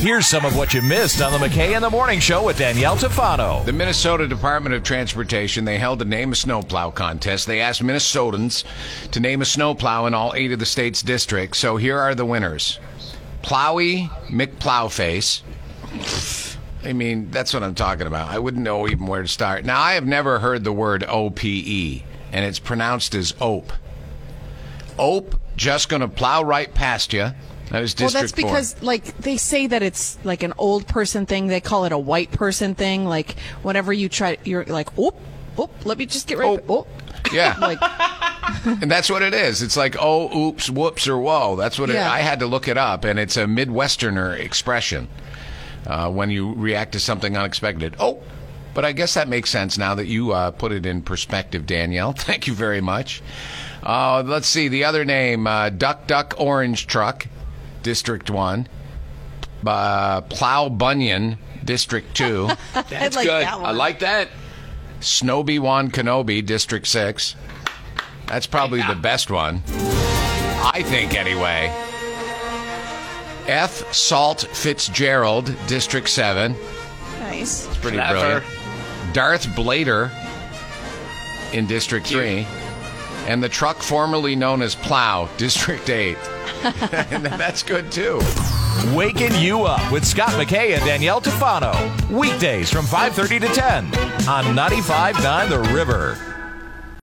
Here's some of what you missed on the McKay in the Morning Show with Danielle Tafano. The Minnesota Department of Transportation, they held a name a snowplow contest. They asked Minnesotans to name a snowplow in all eight of the state's districts. So here are the winners. Plowy McPlowface. I mean, that's what I'm talking about. I wouldn't know even where to start. Now, I have never heard the word OPE, and it's pronounced as OPE. OPE, just going to plow right past you. That is Well, that's because four. like they say that it's like an old person thing. They call it a white person thing. Like whenever you try, you're like, oop, oop. Let me just get right. Oh. Oh, Yeah. like And that's what it is. It's like, oh, oops, whoops, or whoa. That's what it, I had to look it up, and it's a Midwesterner expression uh, when you react to something unexpected. Oh, but I guess that makes sense now that you uh, put it in perspective, Danielle. Thank you very much. Uh, let's see the other name: uh, Duck Duck Orange Truck, District One. Uh, Plow Bunyan, District Two. That's like Good. that one. I like that. Snowby Wan Kenobi, District 6. That's probably the best one. I think, anyway. F. Salt Fitzgerald, District 7. nice. Pretty Clever. brilliant. Darth Blader in District 3. And the truck formerly known as Plow, District 8. and that's good, too. Waking you up with Scott McKay and Danielle Tafano. Weekdays from 5.30 to 10 on 95.9 The River.